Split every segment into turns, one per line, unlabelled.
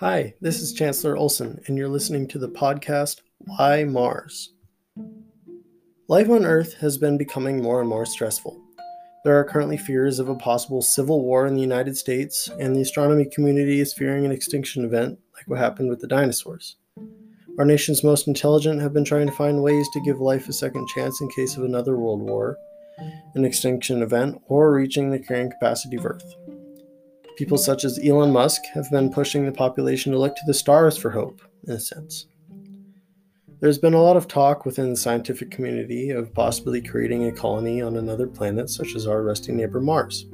Hi, this is Chancellor Olson, and you're listening to the podcast Why Mars? Life on Earth has been becoming more and more stressful. There are currently fears of a possible civil war in the United States, and the astronomy community is fearing an extinction event like what happened with the dinosaurs. Our nation's most intelligent have been trying to find ways to give life a second chance in case of another world war, an extinction event, or reaching the carrying capacity of Earth. People mm-hmm. such as Elon Musk have been pushing the population to look to the stars for hope, in a sense. There's been a lot of talk within the scientific community of possibly creating a colony on another planet, such as our rusty neighbor Mars,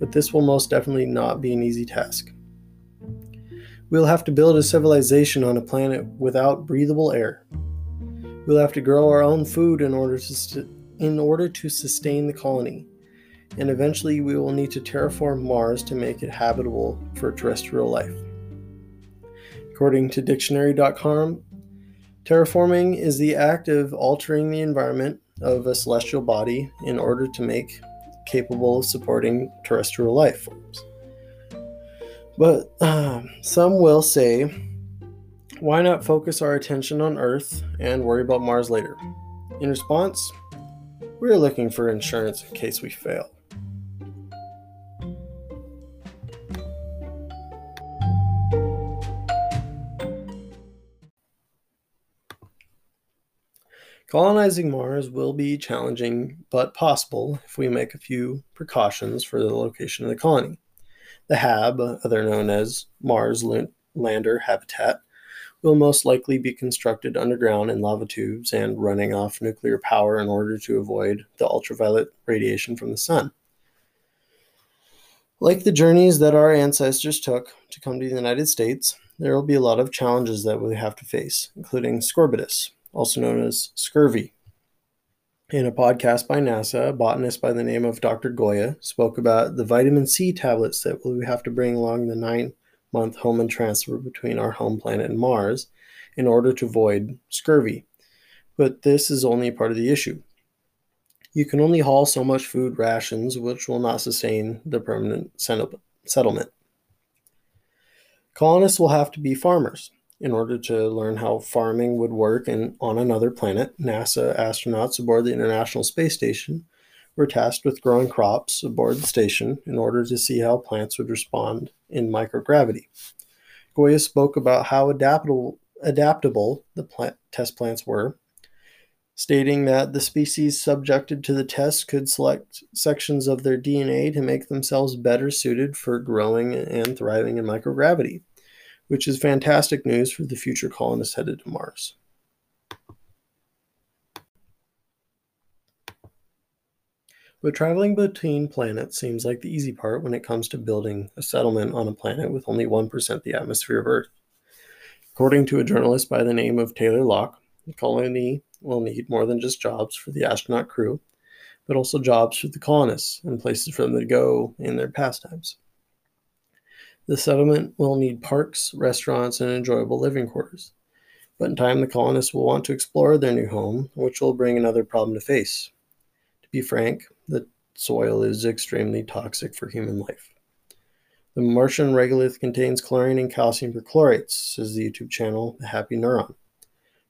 but this will most definitely not be an easy task. We'll have to build a civilization on a planet without breathable air. We'll have to grow our own food in order to, in order to sustain the colony and eventually we will need to terraform Mars to make it habitable for terrestrial life. According to dictionary.com, terraforming is the act of altering the environment of a celestial body in order to make capable of supporting terrestrial life forms. But uh, some will say, why not focus our attention on Earth and worry about Mars later? In response, we're looking for insurance in case we fail. Colonizing Mars will be challenging but possible if we make a few precautions for the location of the colony. The HAB, other known as Mars Lander Habitat, will most likely be constructed underground in lava tubes and running off nuclear power in order to avoid the ultraviolet radiation from the sun. Like the journeys that our ancestors took to come to the United States, there will be a lot of challenges that we have to face, including scorbutus, also known as scurvy. In a podcast by NASA, a botanist by the name of Dr. Goya spoke about the vitamin C tablets that we have to bring along the nine month Hohmann transfer between our home planet and Mars in order to avoid scurvy. But this is only part of the issue. You can only haul so much food rations, which will not sustain the permanent settlement. Colonists will have to be farmers in order to learn how farming would work in, on another planet, NASA astronauts aboard the International Space Station were tasked with growing crops aboard the station in order to see how plants would respond in microgravity. Goya spoke about how adaptable, adaptable the plant, test plants were, stating that the species subjected to the test could select sections of their DNA to make themselves better suited for growing and thriving in microgravity which is fantastic news for the future colonists headed to Mars. But traveling between planets seems like the easy part when it comes to building a settlement on a planet with only 1% the atmosphere of Earth. According to a journalist by the name of Taylor Locke, the colony will need more than just jobs for the astronaut crew, but also jobs for the colonists and places for them to go in their pastimes. The settlement will need parks, restaurants, and enjoyable living quarters. But in time, the colonists will want to explore their new home, which will bring another problem to face. To be frank, the soil is extremely toxic for human life. The Martian regolith contains chlorine and calcium perchlorates, says the YouTube channel The Happy Neuron.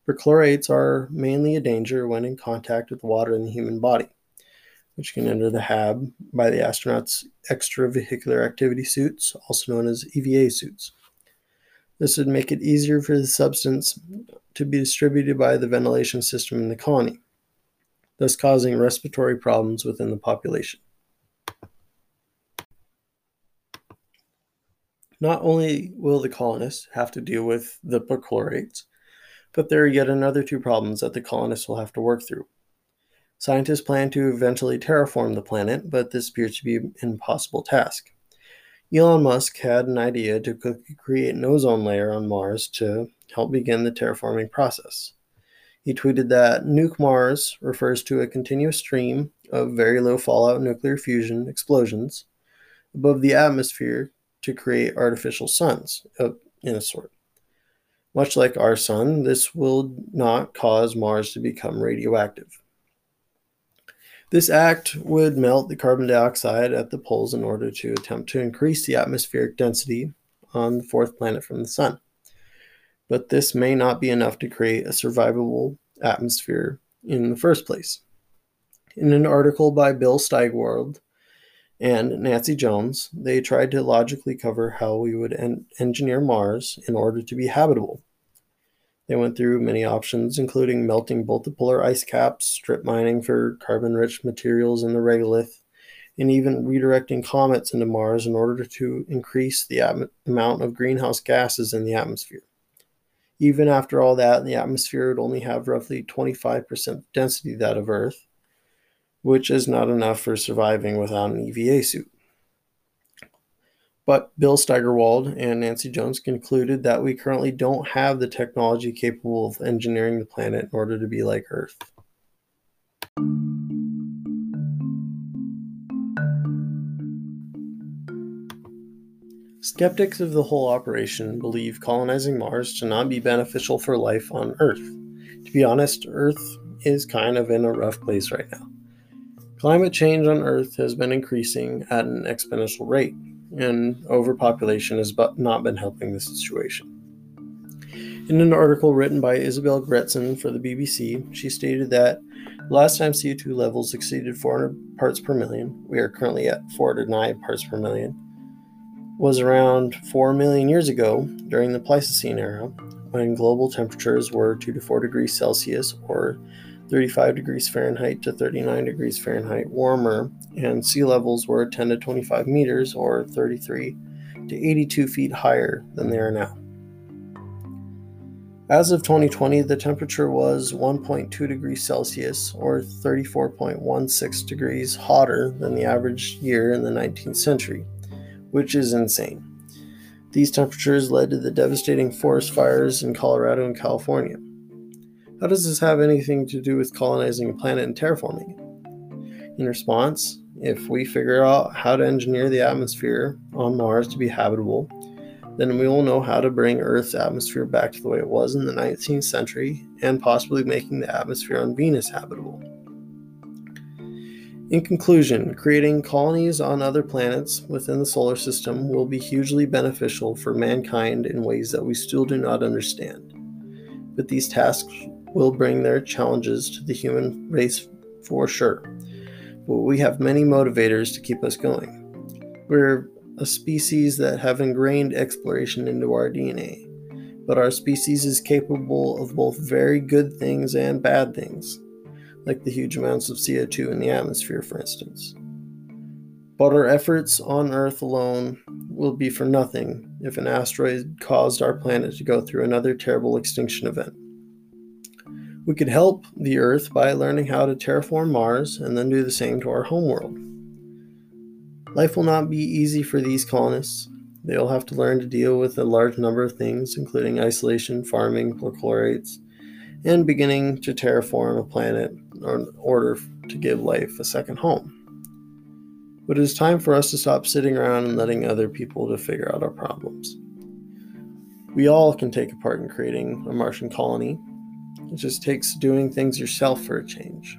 Perchlorates are mainly a danger when in contact with water in the human body which can enter the HAB by the astronauts' extravehicular activity suits, also known as EVA suits. This would make it easier for the substance to be distributed by the ventilation system in the colony, thus causing respiratory problems within the population. Not only will the colonists have to deal with the perchlorates, but there are yet another two problems that the colonists will have to work through. Scientists plan to eventually terraform the planet, but this appears to be an impossible task. Elon Musk had an idea to create an ozone layer on Mars to help begin the terraforming process. He tweeted that Nuke Mars refers to a continuous stream of very low fallout nuclear fusion explosions above the atmosphere to create artificial suns, in a sort. Much like our sun, this will not cause Mars to become radioactive. This act would melt the carbon dioxide at the poles in order to attempt to increase the atmospheric density on the fourth planet from the Sun. But this may not be enough to create a survivable atmosphere in the first place. In an article by Bill Steigerwald and Nancy Jones, they tried to logically cover how we would en- engineer Mars in order to be habitable. They went through many options, including melting both the polar ice caps, strip mining for carbon rich materials in the regolith, and even redirecting comets into Mars in order to increase the amount of greenhouse gases in the atmosphere. Even after all that, the atmosphere would only have roughly 25% density that of Earth, which is not enough for surviving without an EVA suit. But Bill Steigerwald and Nancy Jones concluded that we currently don't have the technology capable of engineering the planet in order to be like Earth. Skeptics of the whole operation believe colonizing Mars to not be beneficial for life on Earth. To be honest, Earth is kind of in a rough place right now. Climate change on Earth has been increasing at an exponential rate, and overpopulation has not been helping the situation. In an article written by Isabel Gerretsen for the BBC, she stated that last time CO2 levels exceeded 400 parts per million, we are currently at 409 parts per million, was around 4 million years ago during the Pleistocene era, when global temperatures were 2 to 4 degrees Celsius or 35 degrees Fahrenheit to 39 degrees Fahrenheit warmer, and sea levels were 10 to 25 meters or 33 to 82 feet higher than they are now. As of 2020, the temperature was 1.2 degrees Celsius or 34.16 degrees hotter than the average year in the 19th century, which is insane. These temperatures led to the devastating forest fires in Colorado and California. How does this have anything to do with colonizing a planet and terraforming? In response, if we figure out how to engineer the atmosphere on Mars to be habitable, then we will know how to bring Earth's atmosphere back to the way it was in the 19th century and possibly making the atmosphere on Venus habitable. In conclusion, creating colonies on other planets within the solar system will be hugely beneficial for mankind in ways that we still do not understand. But these tasks will bring their challenges to the human race for sure. But we have many motivators to keep us going. We're a species that have ingrained exploration into our DNA, but our species is capable of both very good things and bad things, like the huge amounts of CO2 in the atmosphere, for instance. But our efforts on Earth alone will be for nothing if an asteroid caused our planet to go through another terrible extinction event. We could help the Earth by learning how to terraform Mars and then do the same to our homeworld. Life will not be easy for these colonists. They'll have to learn to deal with a large number of things, including isolation, farming, perchlorates, and beginning to terraform a planet in order to give life a second home. But it is time for us to stop sitting around and letting other people to figure out our problems. We all can take a part in creating a Martian colony it just takes doing things yourself for a change.